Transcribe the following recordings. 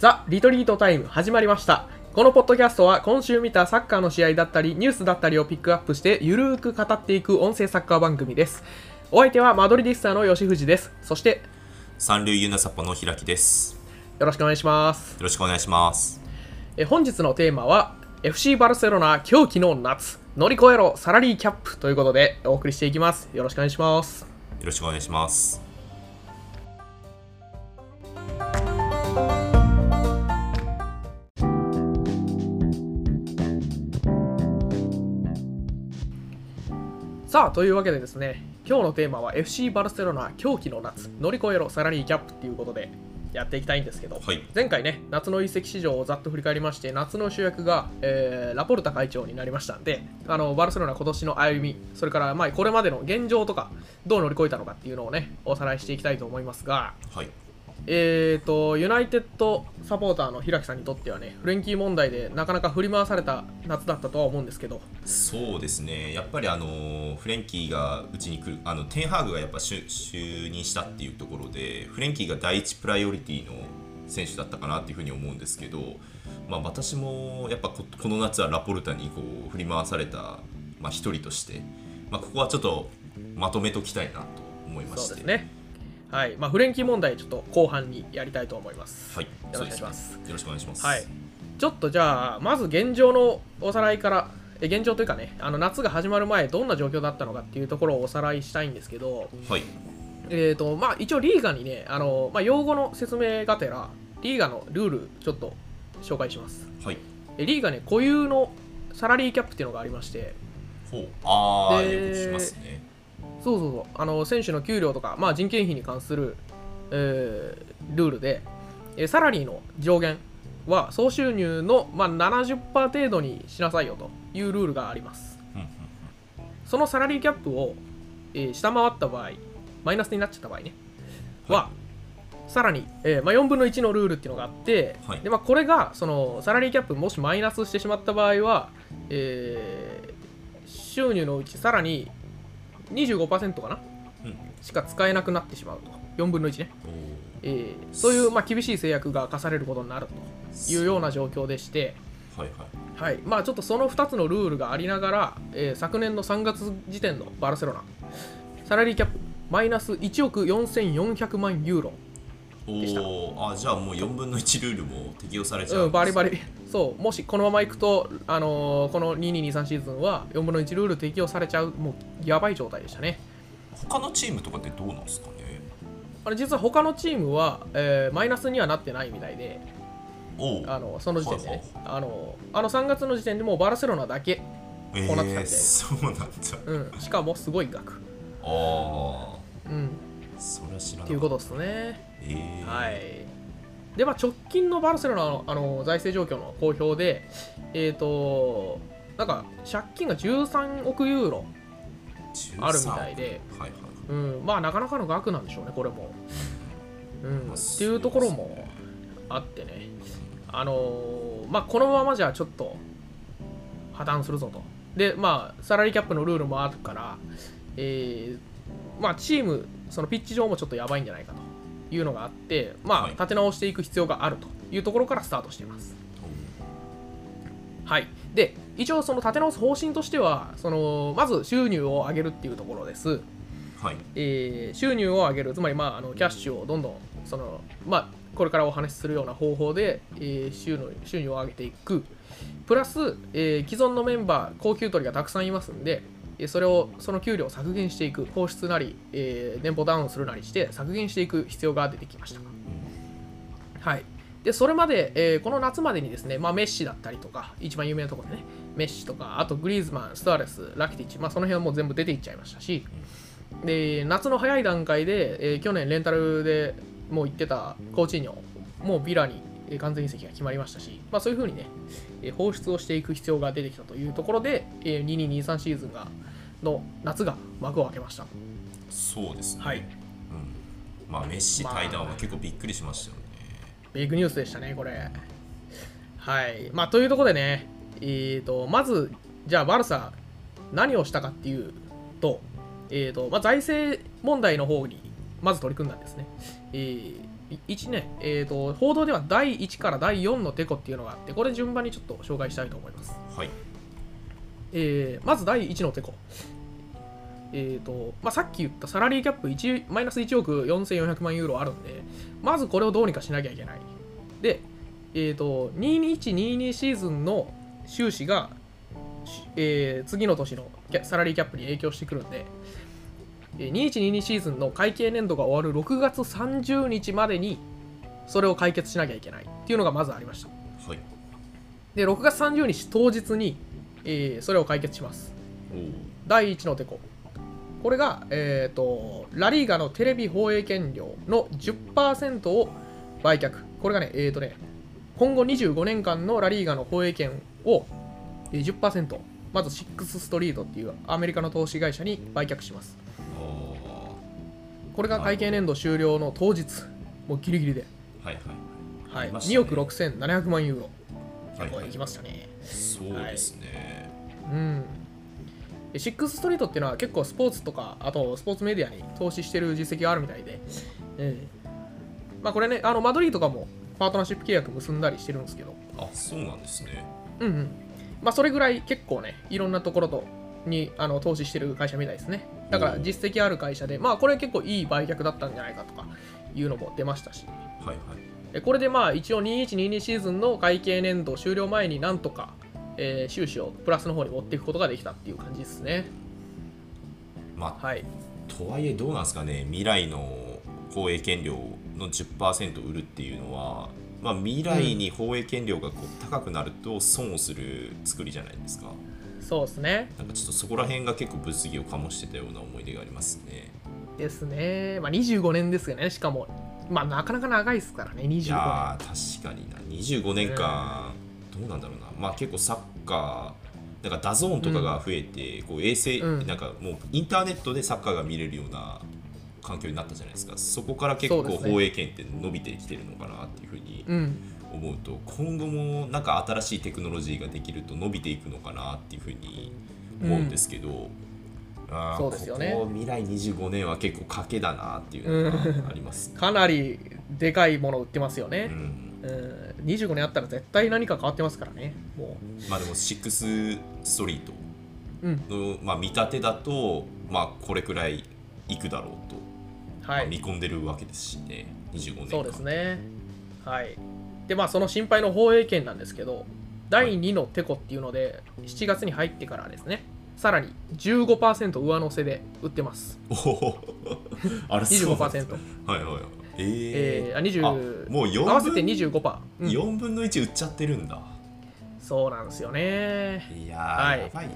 ザ・リトリートタイム始まりました。このポッドキャストは今週見たサッカーの試合だったりニュースだったりをピックアップしてゆるーく語っていく音声サッカー番組です。お相手はマドリディスターの吉藤です。そして三流ユナサポの開きです。よろしくお願いします。よろしくお願いします。え本日のテーマは FC バルセロナ狂気の夏乗り越えろサラリーキャップということでお送りしていきます。よろしくお願いします。よろしくお願いします。さあというわけでですね今日のテーマは FC バルセロナ狂気の夏乗り越えろサラリーキャップっていうことでやっていきたいんですけど、はい前回ね夏の移籍市場をざっと振り返りまして夏の主役が、えーラポルタ会長になりましたんであのバルセロナ今年の歩みそれからまあこれまでの現状とかどう乗り越えたのかっていうのをねおさらいしていきたいと思いますがはい。えーとユナイテッドサポーターの平木さんにとってはねフレンキー問題でなかなか振り回された夏だったとは思うんですけどそうですね。やっぱりあのフレンキーがうちに来る、あのテンハーグがやっぱ就就任したっていうところで、フレンキーが第一プライオリティの選手だったかなっていうふうに思うんですけど、まあ私もやっぱここの夏はラポルタにこう振り回されたまあ一人として、まあここはちょっとまとめときたいなと思いまして。そうですね。はい。まあ、フレンキー問題、ちょっと後半にやりたいと思います。はい。よろしくお願いしますそうでねよろしくお願いします。はい。ちょっとじゃあ、まず現状のおさらいから、え現状というかね、あの夏が始まる前、どんな状況だったのかっていうところをおさらいしたいんですけど、はい。えーと、まあ、一応リーガにね、あの、まあ、用語の説明がてら、リーガのルール、ちょっと紹介します。はい。えリーガね、固有のサラリーキャップっていうのがありまして、ほう。ああ、でよくしますね。そうそうそう。あの選手の給料とか、まあ、人件費に関する、えールールで、えーサラリーの上限は総収入の、まあ、70%程度にしなさいよというルールがあります。うんうんそのサラリーキャップを、えー下回った場合マイナスになっちゃった場合ねは、さらに、えーまあ、4分の1のルールっていうのがあって、はい。でまあ、これがそのサラリーキャップもしマイナスしてしまった場合は、えー収入のうちさらに25%かな？うん。しか使えなくなってしまうと。4分の1ね、えーそういう、まあ、厳しい制約が課されることになるというような状況でして、はいはい。はい。まあ、ちょっとその2つのルールがありながら、えー昨年の3月時点のバルセロナ。サラリーキャップマイナス1億4400万ユーロ、した。あじゃあもう4分の1ルールも適用されちゃう、うんんバリバリ。そうもしこのままいくと、あのーこの2223シーズンは4分の1ルール適用されちゃう。もうやばい状態でしたね。他のチームとかってどうなんですかね？あれ実は他のチームは、えーマイナスにはなってないみたいで。あのその時点でね。はいあのあの3月の時点でもうバルセロナだけ、えこうなってたみたいー、そうなんだ。うん、しかもすごい額、あうん、あ、それは知らなっていうことですね。えー、はい。でまあ直近のバルセロナのあの財政状況の公表でえっ、となんか借金が13億ユーロ、13あるみたいで。はいはい。うん、まあなかなかの額なんでしょうねこれも、うん、まあっていうところもあってね。あのーまあこのままじゃちょっと破綻するぞと。でまあサラリーキャップのルールもあるからえーまあチームそのピッチ上もちょっとやばいんじゃないかというのがあってまあはい。立て直していく必要があるというところからスタートしています。はい。で一応その立て直す方針としてはそのまず収入を上げるっていうところです。はい。えー収入を上げる。つまり、まあ、あのキャッシュをどんどんその、まあ、これからお話しするような方法で、えー収入収入を上げていく。プラス、えー既存のメンバー高給取りがたくさんいますんでえーそれをその給料を削減していく放出なり、えー年俸ダウンするなりして削減していく必要が出てきました。はい。でそれまで、えーこの夏までにですね、まあ、メッシだったりとか一番有名なところでねメッシとかあとグリーズマンストアレスラキティッチ、まあ、その辺はもう全部出ていっちゃいましたし、で夏の早い段階で、えー去年レンタルでもう行ってたコーチーニョもうビラに完全移籍が決まりましたし、まあ、そういうふうにね、放出をしていく必要が出てきたというところで、2223シーズンがの夏が幕を開けました。そうですね。はいうん。まあ、メッシ対談は結構びっくりしましたよね。ビッグニュースでしたね、これ。はい。まあ、というところでね、えーと、まず、じゃあ、バルサ、何をしたかっていうと、えーと、まあ、財政問題の方に、まず取り組んだんですね。えー1ね、えーと、報道では第1から第4のテコっていうのがあって、これ順番にちょっと紹介したいと思います。はい。えー、まず第1のテコ。えーとまあ、さっき言ったサラリーキャップ1マイナス1億4400万ユーロあるんで、まずこれをどうにかしなきゃいけない。で、えーと、2122シーズンの収支が、えー、次の年のサラリーキャップに影響してくるんで、2122シーズンの会計年度が終わる6月30日までにそれを解決しなきゃいけないっていうのがまずありました。はい、で、6月30日当日に、えー、それを解決します。第1のテコ。これが、えーと、ラリーガのテレビ放映権料の10%を売却。これがね、えーとね、今後25年間のラリーガの放映権を10%、まずシックスストリートっていうアメリカの投資会社に売却します。これが会計年度終了の当日、もうギリギリで。はいはい。はい、2億6700万ユーロ。はいはい、いきましたね。そうですね。はい、うん。シックスストリートっていうのは結構スポーツとか、あとスポーツメディアに投資してる実績があるみたいで、えー、まあこれね、あのマドリーとかもパートナーシップ契約結んだりしてるんですけど。あ、そうなんですね。うんうん。まあそれぐらい結構ね、いろんなところとにあの投資してる会社みたいですね。だから実績ある会社で、まあこれ結構いい売却だったんじゃないかとかいうのも出ましたし。はいはい。これでまあ一応2122シーズンの会計年度終了前になんとか、えー、収支をプラスの方に持っていくことができたっていう感じですね。まあ、はい、とはいえどうなんですかね、未来の放映権料の10%売るっていうのは、まあ、未来に放映権料がこう高くなると損をする作りじゃないですか。そうですね。なんかちょっとそこら辺が結構物議を醸してたような思い出がありますね。ですね。まあ25年ですよね。しかもまあなかなか長いですからね25年。いや確かにな。25年間、どうなんだろうな。まあ結構サッカーなんか DAZN とかが増えて、うん、こう衛星、うん、なんかもうインターネットでサッカーが見れるような環境になったじゃないですか。そこから結構放映権って伸びてきてるのかなっていうふうに思うと今後もなんか新しいテクノロジーができると伸びていくのかなっていうふうに思うんですけど、うん、あそうですよね。ここ未来25年は結構賭けだなっていうのがあります、ね、かなりでかいもの売ってますよね、うん。うん、25年あったら絶対何か変わってますからね。もう。まあでも6ストリートの、うん、まあ、見立てだと、まあ、これくらいいくだろうと、はい。まあ、見込んでるわけですしね。25年そうですね。はい。でまあその心配の放映権なんですけど第2のテコっていうので7月に入ってからですねさらに15%上乗せで売ってます。おお。あれ25% はいはいえー、えー、あ20もう4合わせて25%、うん、4分の1売っちゃってるんだ。そうなんですよね。いやはい、やばいな。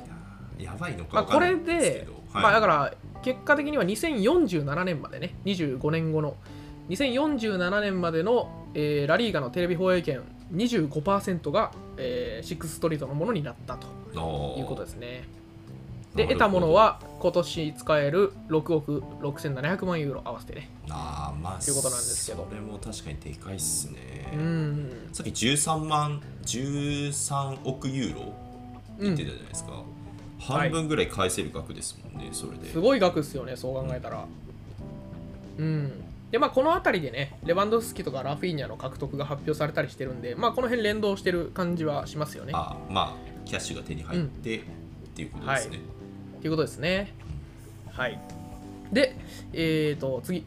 やばいのかまあ、これで、はい、まあだから結果的には2047年までね25年後の2047年までの、えー、ラリーガのテレビ放映権25%が、えー、シックスストリートのものになったということですね。で、得たものは今年使える6億6700万ユーロ合わせてね。ああ、まあ、ということなんですけど。それも確かにでかいっすね。うん。さっき13万、13億ユーロ言ってたじゃないですか。うん、半分ぐらい返せる額ですもんね、はい、それで。すごい額っすよね、そう考えたら。うん、うんで、まあ、この辺りでね、レバンドフスキとかラフィーニャの獲得が発表されたりしてるんで、まあ、この辺連動してる感じはしますよね。あまあ、キャッシュが手に入って、うん、っていうことですね。はい、っていうことですね。はい。で、えっ、ー、と、次。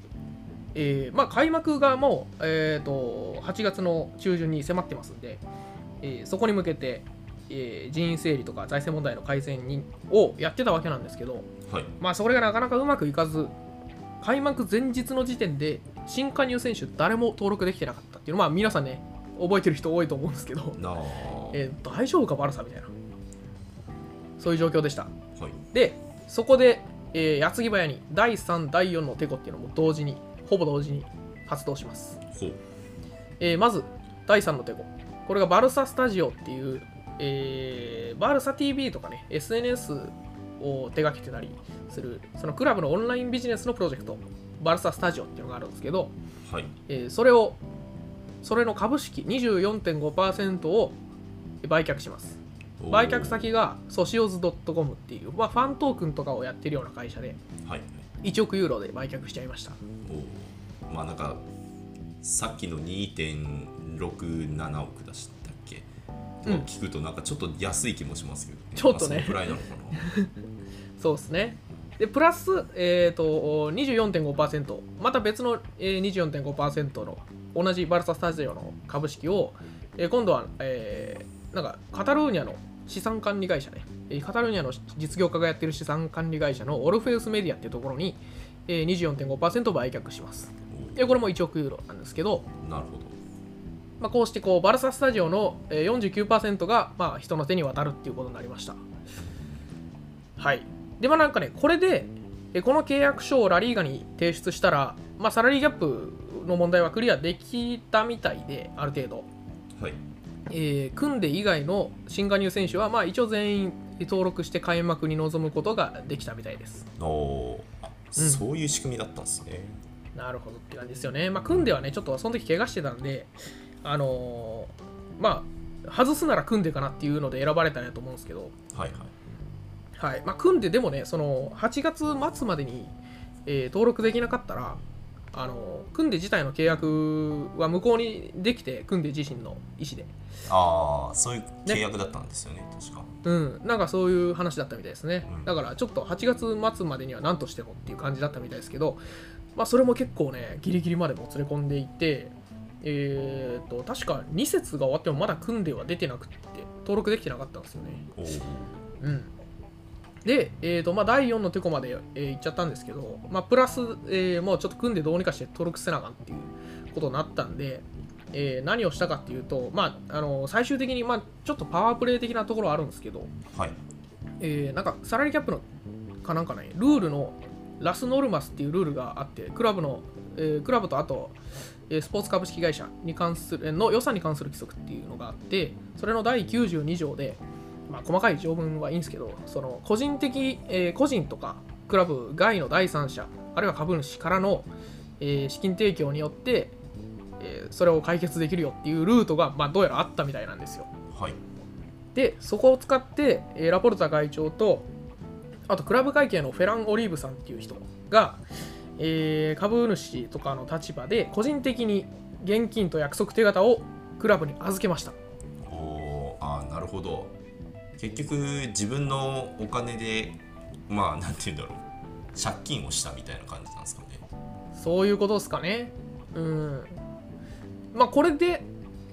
えー、まあ、開幕がもう、えーと、8月の中旬に迫ってますんで、えー、そこに向けて、えー、人員整理とか財政問題の改善にをやってたわけなんですけど、はい、まあそれがなかなかうまくいかず開幕前日の時点で新加入選手誰も登録できてなかったっていうのは、まあ、皆さんね覚えてる人多いと思うんですけど、えー、大丈夫かバルサみたいなそういう状況でした、はい、でそこで、えー、矢継ぎ早に第3第4のテコっていうのも同時にほぼ同時に発動します、えー、まず第3のテコこれがバルサスタジオっていう、えー、バルサ TV とかね SNS を手掛けてたりするそのクラブのオンラインビジネスのプロジェクトバルサスタジオっていうのがあるんですけど、はい。えー、それをそれの株式24.5%を売却します売却先がソシオズ .com っていう、まあ、ファントークンとかをやってるような会社で、はい、1億ユーロで売却しちゃいました。まあなんかさっきの2.67億出したっけ、うん。聞くとなんかちょっと安い気もしますけど、ね、ちょっとね。まあそのくらいなのかな。そうですね。で、プラス、えー、と24.5%、また別の、えー、24.5%の同じバルサスタジオの株式を、えー今度は、えーなんかカタルーニャの資産管理会社ね、えーカタルーニャの実業家がやってる資産管理会社のオルフェウスメディアっていうところに、えー、24.5%売却します。で、これも1億ユーロなんですけど、なるほどまあ、こうしてこうバルサスタジオのえー49%がまあ人の手に渡るっていうことになりました。はい。で、まあなんかね、これで、えーこの契約書をラリーガに提出したら、まあ、サラリーギャップの問題はクリアできたみたいで、ある程度。はいえー組んで以外の新加入選手は、まあ一応全員登録して開幕に臨むことができたみたいです。おー。あそういう仕組みだったんですね、なるほどって感じですよね。まあ、組んではね、ちょっとその時怪我してたんで、あのーまあ、外すなら組んでかなっていうので選ばれたんやと思うんですけど、はいはい。はい。まあ、組んででもね、その8月末までに、えー登録できなかったら、あのー組んで自体の契約は無効にできて、組んで自身の意思で。ああそういう契約だったんですよね確か。うん、なんかそういう話だったみたいですね、うん。だからちょっと8月末までには何としてもっていう感じだったみたいですけど、まあ、それも結構ねギリギリまでもつれ込んでいてえー、と確か2節が終わってもまだ組んでは出てなくって登録できてなかったんですよね。うんで、えーとまあ、第4のテコまで、えー行っちゃったんですけど、まあ、プラス、えーもうちょっと組んでどうにかして登録せなあかんっていうことになったんで、えー何をしたかっていうと、まあ、あの最終的に、まあ、ちょっとパワープレイ的なところはあるんですけど、はい。えーなんかサラリーキャップのかなんかねルールのラスノルマスっていうルールがあってクラブの、えークラブとあと、えースポーツ株式会社に関するの予算に関する規則っていうのがあってそれの第92条で、まあ、細かい条文はいいんですけどその個人的、えー個人とかクラブ外の第三者あるいは株主からの、えー資金提供によって、えーそれを解決できるよっていうルートが、まあ、どうやらあったみたいなんですよ。はい。でそこを使って、えーラポルタ会長とあとクラブ会計のフェラン・オリーブさんっていう人が、えー株主とかの立場で個人的に現金と約束手形をクラブに預けました。おーあーなるほど結局自分のお金でまあなんて言うんだろう。借金をしたみたいな感じなんですかね。そういうことですかね。うん。まあこれで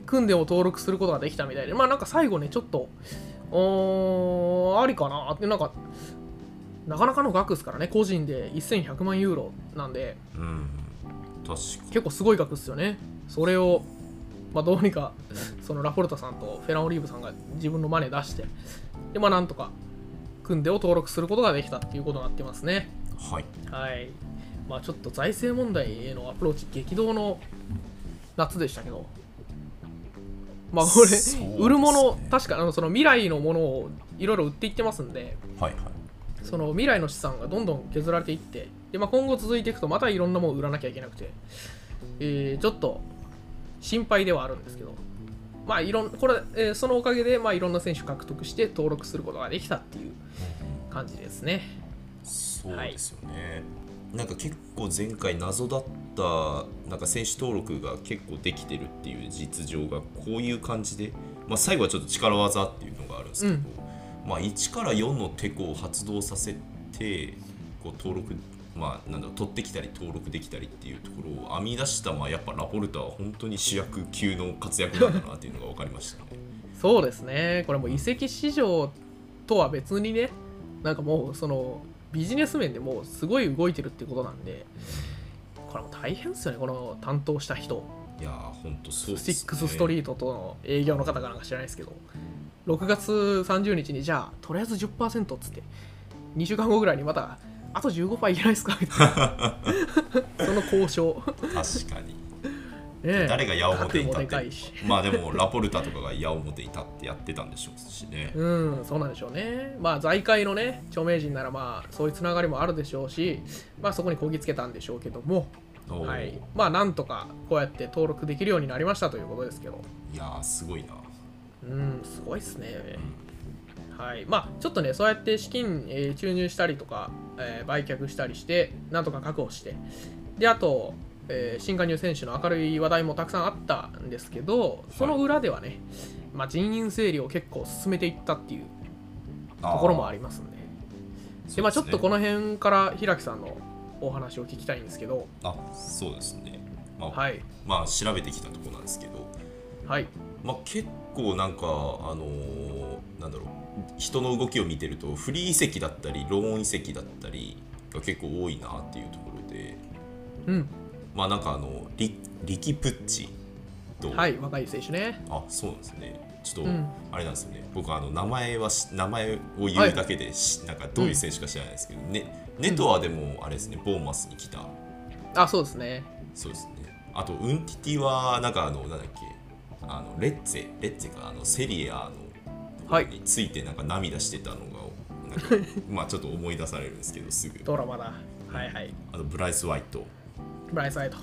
組んでも登録することができたみたいで。まあなんか最後ねちょっとおーありかな。ってなんかなかなかの額ですからね。個人で1100万ユーロなんで。うん。確か結構すごい額ですよね。それを、まあ、どうにかそのラポルタさんとフェラン・オリーブさんが自分のマネ出してでまあなんとか組んでを登録することができたっていうことになってますね。はい。はい。まあちょっと財政問題へのアプローチ激動の夏でしたけど。まあこれ、ね。売るもの確かあのその未来のものをいろいろ売っていってますんで。はいはい。その未来の資産がどんどん削られていってで、まあ、今後続いていくとまたいろんなものを売らなきゃいけなくて、えーちょっと心配ではあるんですけど、まあ、いろんこれ、えーそのおかげで、まあ、いろんな選手獲得して登録することができたっていう感じですね。そうですよね、なんか結構前回謎だったなんか選手登録が結構できてるっていう実情がこういう感じで、まあ、最後はちょっと力技っていうのがあるんですけど、まあ、1から4のテコを発動させてこう登録まあ、なんだろう取ってきたり登録できたりっていうところを編み出した、まあ、やっぱラポルタは本当に主役級の活躍なんだなっていうのが分かりましたね。そうですね、これもう移籍市場とは別にね、なんかもうそのビジネス面でもうすごい動いてるってことなんで、これも大変ですよね、この担当した人。いやー本当そうです、ね、シックスストリートとの営業の方かなんか知らないですけど、6月30日にじゃあ、とりあえず10%っつって、2週間後ぐらいにまた、あと15%いけないですか？みたいな、その交渉。確かに誰が矢面に立って。まあでもラポルタとかが矢面に立ってやってたんでしょうしね。うん、そうなんでしょうね。まあ、財界のね、著名人なら、まあ、そういうつながりもあるでしょうし、まあ、そこにこぎつけたんでしょうけども、はい。まあ、なんとか、こうやって登録できるようになりましたということですけど、いやーすごいな。うん、すごいっすね。はい。まあ、ちょっとね、そうやって資金、えー注入したりとか、えー売却したりして、なんとか確保して、で、あと、えー新加入選手の明るい話題もたくさんあったんですけどその裏ではね、まあ、人員整理を結構進めていったっていうところもありますんで。でまあ、ちょっとこのの辺から平木さんのお話を聞きたいんですけど。あそうですね。まあ、はい。まあ調べてきたところなんですけど。はいまあ、結構なんか、あのーなんだろう人の動きを見てるとフリー移籍だったりローン移籍だったりが結構多いなっていうところで。うん。まあなんかあのリリキ・プッチと、はい若い選手ね。あそうなんですね。ちょっと、うん。あれなんですよね。僕あの名前はし名前を言うだけでし、なんかどういう選手か知らないですけど、ねネトはでもあれですねボーンマスに来た。あそうですね。そうですね。あとウンティティはなんかあのなんだっけあのレッチェレッチェかあのセリアのはい。についてなんか涙してたのが なんかまあちょっと思い出されるんですけどすぐ。ドラマだ。はいはい。あとブライスワイト。ブライスワイト。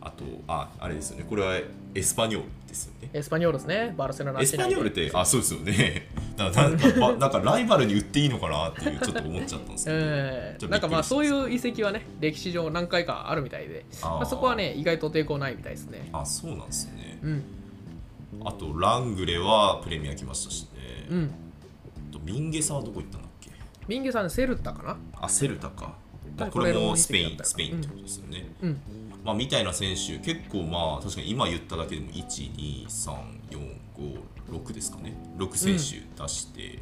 あとああれですよね。これはエスパニョールですよね。エスパニョールですね。バルセロナエスパニョールっでてあそうですよね。なんかなんかばなんかライバルに売っていいのかなっていうちょっと思っちゃったんですけど、えー、なんかまあそういう遺跡はね歴史上何回かあるみたいで。まあ、そこはね意外と抵抗ないみたいですね。あそうなんですね。うんあとラングレはプレミア来ましたしね、うん。あとミンゲサはどこ行ったんだっけ？ミンゲさんセルタかな？あセルタか、これもスペインスペインってことですよね、うん。まあ、みたいな選手結構まあ確かに今言っただけでも12345ですかね。6選手出して、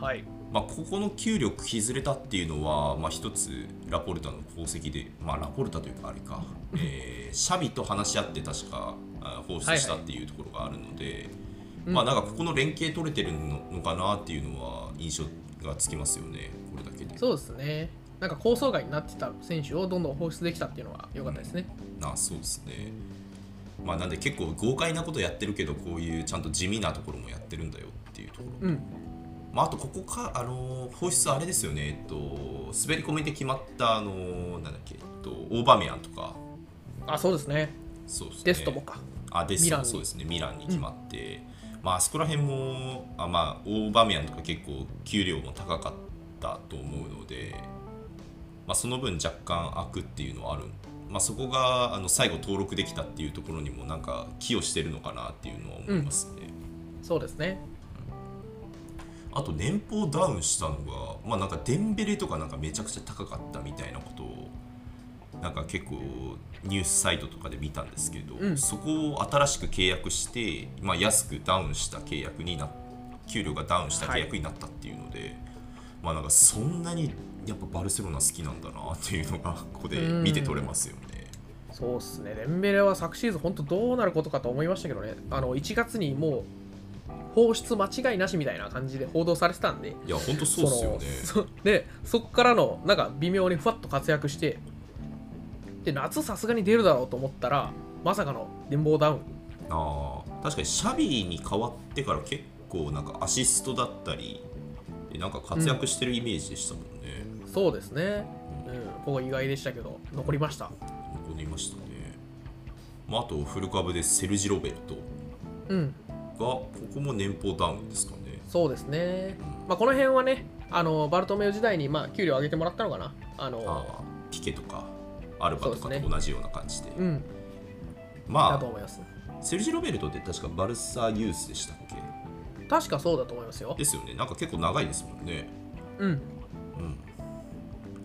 はい。まあ、ここの球力削れたっていうのは、まあ、一つラポルタの功績で、まあ、ラポルタというかあれか、えーシャビと話し合って確かあ放出したっていうところがあるので、まあなんかここの連携取れてるののかなっていうのは印象がつきますよね。これだけで。そうですね。なんか構想外になってた選手をどんどん放出できたっていうのは良かったですね。あそうですね。まあなんで結構豪快なことやってるけどこういうちゃんと地味なところもやってるんだよっていうところ。うん。まあ、あとここか、あのー放出あれですよね、えっと、滑り込みで決まった、あのーなんだっけ、えっと、オーバーメアンとか、あそうですね。そうですね。デストもかあ、そうですね、ミランに決まって、まあ、あそこら辺も、あまあ、オーバーメアンとか結構給料も高かったと思うので、まあ、その分若干空くっていうのはある。まあ、そこがあの最後登録できたっていうところにもなんか寄与してるのかなっていうのは思いますね。そうですね。あと年俸ダウンしたのが、まあなんかデンベレとかなんかめちゃくちゃ高かったみたいなことを、なんか結構ニュースサイトとかで見たんですけど、うん。そこを新しく契約して、まあ、安くダウンした契約にな給料がダウンした契約になったっていうので、まあなんかそんなにやっぱバルセロナ好きなんだなっていうのがここで見て取れますよね。そうっすね。デンベレは昨シーズン本当どうなることかと思いましたけどね。あの1月にもう放出間違いなしみたいな感じで報道されてたんで。いや本当そうっすよね。そでそこからのなんか微妙にふわっと活躍してで夏さすがに出るだろうと思ったらまさかの電棒ダウン。あー確かにシャビに変わってから結構なんかアシストだったりでなんか活躍してるイメージでしたもんね、そうですね、うん、ここ意外でしたけど残りました。残りましたね、まあ、あとフル株でセルジ・ロベルト。うん。がここも年俸ダウンですかね。そうですね、まあ、この辺はねあのバルトメウ時代にまあ給料上げてもらったのかな。あのピケとかアルバとかと同じような感じで。うん。だまあセルジ・ロベルトって確かバルサユースでしたっけ？確かそうだと思いますよ。ですよね。なんか結構長いですもんね。うん。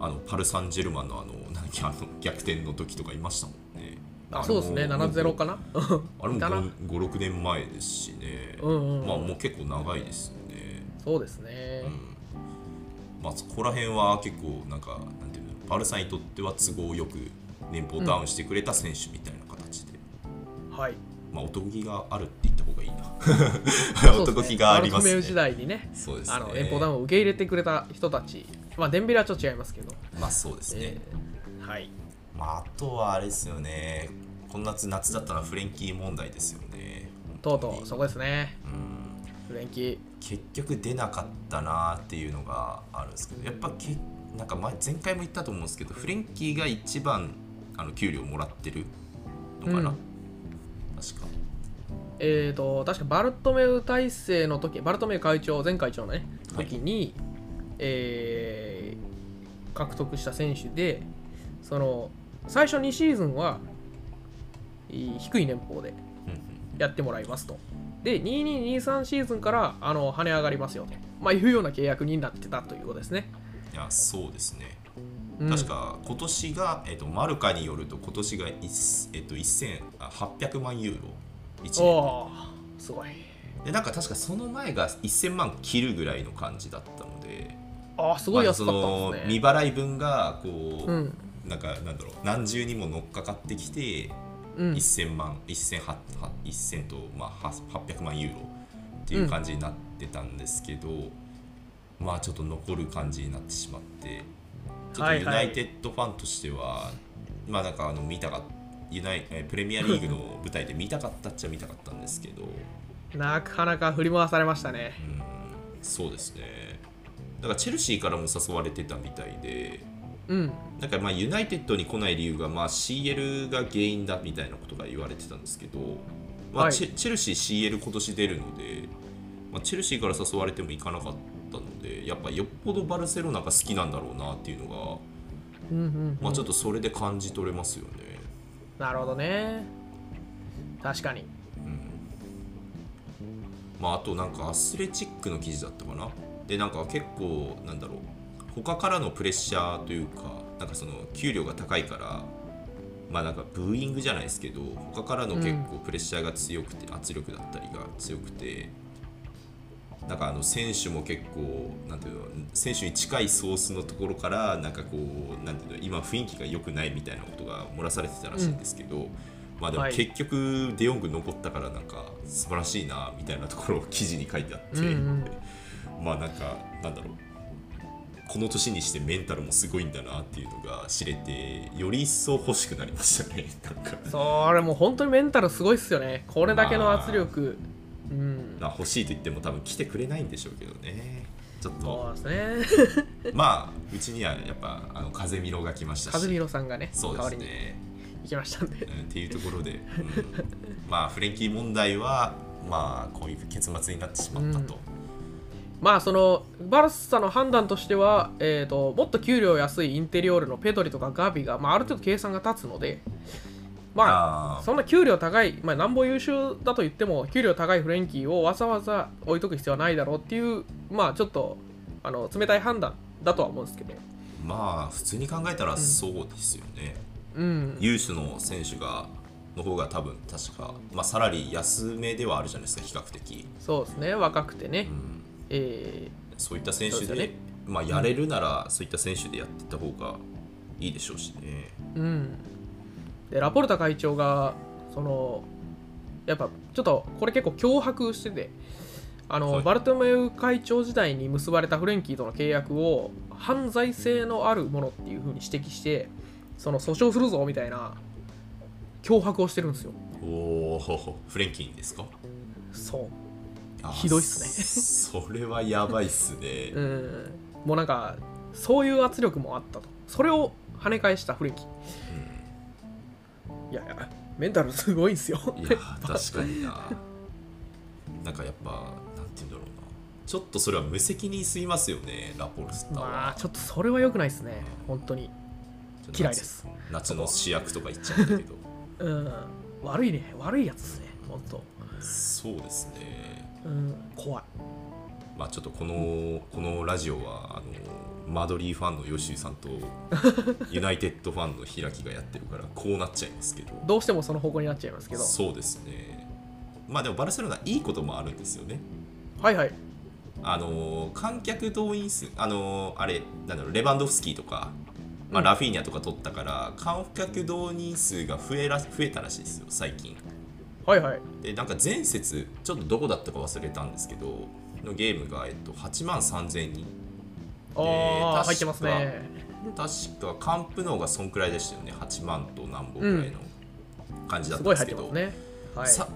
あのパル・サンジェルマンのあのなんあの逆転の時とかいましたもんね。あそうですね。あれも7-0かな？あれもいたな。56年前ですしね、うんうんうんまあもう結構長いですよね、そうですね、まあそこら辺は結構なんかなんていうのバルサにとっては都合よく年俸ダウンしてくれた選手みたいな形で、はい。まあ男気があるって言った方がいいな。男気がありますね。バルトメウ時代にねそうですね。あの連邦ダウンを受け入れてくれた人たち。まあデンベレはちょっと違いますけど、まあそうですね、えーはい。まああとはあれですよね。この夏夏だったのはフレンキー問題ですよね。とうとうそこですね。うん。フレンキー。結局出なかったなっていうのがあるんですけどやっぱけなんか前前回も言ったと思うんですけどフレンキーが一番あの給料もらってるのかな、うん。確か。えー、と確かバルトメウ体制の時バルトメウ会長前会長のねはい時に、えー獲得した選手でその最初2シーズンはいい低い年俸でやってもらいますと。で、2223シーズンからあの跳ね上がりますよと、まあ、いうような契約になってたということですね。いやそうですねうん確か今年が、えっとマルカによると今年が、えっと1800万ユーロ1年すごい。でなんか確かその前が1000万切るぐらいの感じだったのでああ、すごい安かったですね。未払い分がこう、うん。なんかなんだろう何重にも乗っかかってきて、うん、1000万1000 1000と、まあ、は800万ユーロっていう感じになってたんですけど、まあちょっと残る感じになってしまってちょっとユナイテッドファンとしては、まあなんかあの見たかっユナイえプレミアリーグの舞台で見たかったっちゃ見たかったんですけど、なかなか振り回されましたね。うん、そうですねだからチェルシーからも誘われてたみたいでうん。なんかまあユナイテッドに来ない理由がまあ CL が原因だみたいなことが言われてたんですけど、まあチェルシー CL 今年出るので、まあ、チェルシーから誘われても行かなかったのでやっぱよっぽどバルセロナが好きなんだろうなっていうのうんうん、うん。が、まあ、ちょっとそれで感じ取れますよね。なるほどね。確かに。まあ、あとなんかアスレチックの記事だったかなでなんか結構なんだろう他からのプレッシャーというかなんかその給料が高いからまあなんかブーイングじゃないですけど他からの結構プレッシャーが強くて、圧力だったりが強くてなんかあの選手も結構なんていうの選手に近いソースのところからなんかこうなんていうの今雰囲気が良くないみたいなことが漏らされてたらしいんですけど、まあでもはい結局デヨング残ったからなんか素晴らしいなみたいなところを記事に書いてあって、うんうんまあなんかなんだろうこの年にしてメンタルもすごいんだなっていうのが知れてより一層欲しくなりましたねなんかそれもう本当にメンタルすごいっすよね。これだけの圧力。うん。まあ欲しいと言っても多分来てくれないんでしょうけどね。ちょっと。そうですね。まあうちにはやっぱあの風見ろが来ましたし。カズミロさんがね、そうで代わりにすね行きましたんで。うんっていうところで、うん。まあフレンキー問題はまあこういう結末になってしまったと、まあそのバルッサの判断としては、えー、ともっと給料安いインテリオールのペドリとかガビが、まあ、ある程度計算が立つのでまあそんな給料高い、まあ、なんぼ優秀だと言っても給料高いフレンキーをわざわざ置いとく必要はないだろうっていうまあちょっとあの冷たい判断だとは思うんですけど。まあ普通に考えたらそうですよね、うん。ユースの選手がの方が多分確か、まあ、サラリー安めではあるじゃないですか比較的、そうですね若くてね、うん、えそういった選手でね。まあ、やれるならそういった選手でやってった方がいいでしょうしね。ーうんでラポルタ会長がそのやっぱちょっとこれ結構脅迫しててあの、はい。バルトメウ会長時代に結ばれたフレンキーとの契約を犯罪性のあるものっていうふうに指摘してその訴訟するぞみたいな脅迫をしてるんですよ。おおフレンキーにですか？そう。ひどいっすそれはやばいっすね、うん。もうなんかそういう圧力もあったと。それを跳ね返したフレンキーいやいやメンタルすごいんですよ。いや確かにな。なんかやっぱなんて言うんだろうな。ちょっとそれは無責任すぎますよねラポルスタは、まあちょっとそれは良くないですね。本当に。嫌いです。夏夏の主役とか言っちゃったけど。うん。悪いね。悪いやつですね。本当。そうですね。うん。怖いまあちょっとこのこのラジオはあのマドリーファンのヨシュさんと ユナイテッドファンの開きがやってるからこうなっちゃいますけど。どうしてもその方向になっちゃいますけど。そうですね。まあでもバルセロナいいこともあるんですよね。はいはい。あの観客動員数あのあれなんだろうレバンドフスキーとか、まあ、うん。ラフィーニャとか取ったから、観客動員数が増えら増えたらしいですよ最近。はいはい。でなんか前節ちょっとどこだったか忘れたんですけどのゲームが、えっと、8万3000人。ああ入ってますね。確かカンプノーがそんくらいでしたよね。8万と何本くらいの感じだったんですけど、入ってますね。はい。さ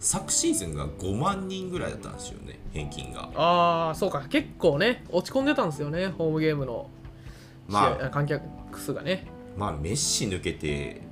昨シーズンが5万人ぐらいだったんですよね平均が。ああそうか。結構ね落ち込んでたんですよねホームゲームの。まあ観客数がね。まあメッシ抜けて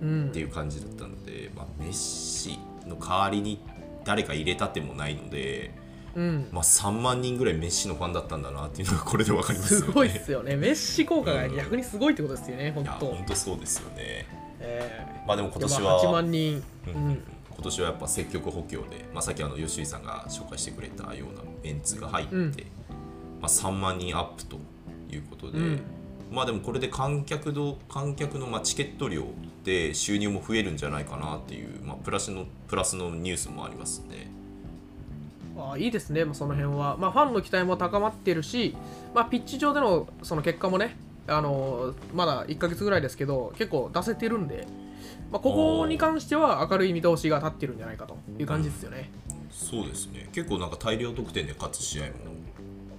うん。っていう感じだったので、まあ、メッシの代わりに誰か入れたってもないのでうん。まあ、3万人ぐらいメッシのファンだったんだなっていうのがこれで分かりますよね。すごいっすよね。メッシ効果が逆にすごいってことですよね、いや本当本当そうですよね。えまあでも今ー、年いやまあ8は万人、ううん。ん、今年はやっぱ積極補強で、まあ、さっきあの吉井さんが紹介してくれたようなメンツが入って、うん。まあ、3万人アップということで、うん。まあでもこれで観客の観客のまあチケット料で収入も増えるんじゃないかなっていう、まあ、プラスのプラスのニュースもありますね。ああいいですね、まあ、その辺は、まあ、ファンの期待も高まってるし、まあ、ピッチ上でのその結果もね、あのまだ1ヶ月ぐらいですけど、結構出せてるんで、まあ、ここに関しては明るい見通しが立ってるんじゃないかという感じですよね。そうですね結構なんか大量得点で勝つ試合も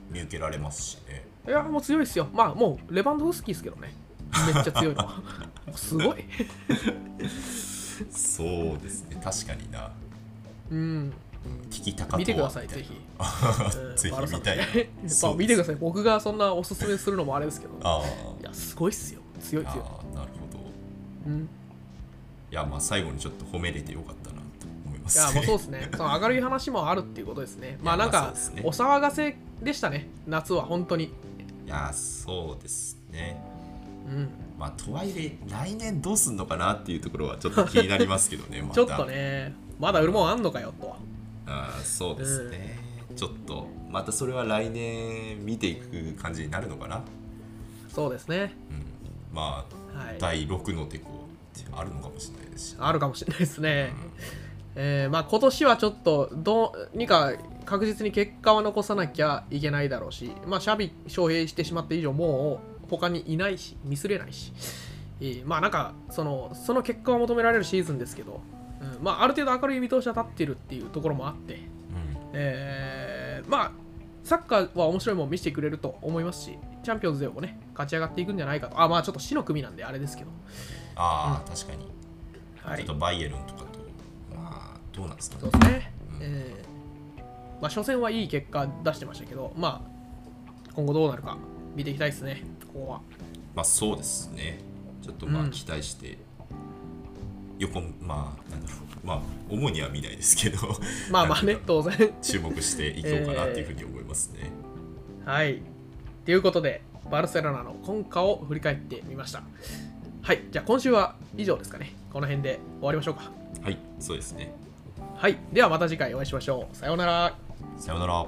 見受けられますしね。いや、もう強いですよ。まあ、もうレバンドフスキーですけどね。めっちゃ強いの すごい。そうですね確かにな。うん、聞きたかった見てください、ぜひ。うんぜひ見たい まあ見てください。僕がそんなおすすめするのもあれですけど。あいや、すごいっすよ。強いあ強い。ああなるほど。うん、いやまあ最後にちょっと褒めれてよかったなと思います、いやもうそうですね。その明るい話もあるっていうことですね。まあなんかねお騒がせでしたね。夏は本当に。いやそうですねうん。まあとはいえ来年どうすんのかなっていうところはちょっと気になりますけどねちょっとね、まだ売るもんあんのかよとは。そうですね、ちょっとまたそれは来年見ていく感じになるのかな、そうですね。うん、まあはい。第6の手こってあるのかもしれないですし、あるかもしれないですね。えーまあ今年はちょっとどうにか確実に結果は残さなきゃいけないだろうし、まあ、シャビ招聘してしまって以上もう他にいないしミスれないし、えーまあなんかそのその結果を求められるシーズンですけど、うん。まあ、ある程度明るい見通しは立ってるっていうところもあって、うんえーまあサッカーは面白いもん見せてくれると思いますしチャンピオンズでもね勝ち上がっていくんじゃないかと。あまあちょっと死の組なんであれですけど。ああ、確かに、はい。ちょっとバイエルンとかとまあどうなんですかそうですね。えーまあ、初戦はいい結果出してましたけど、まあ、今後どうなるか見ていきたいですね、ここは。まあそうですね。ちょっとまあうん。期待して、横まあなんだろうまあ主には見ないですけど まあまあね当然。注目していこうかなっていうふうに思いますね。はい。ということで、バルセロナの今夏を振り返ってみました。はい、じゃあ今週は以上ですかね。この辺で終わりましょうか。はい、そうですね。はい、ではまた次回お会いしましょう。さようなら。さようなら。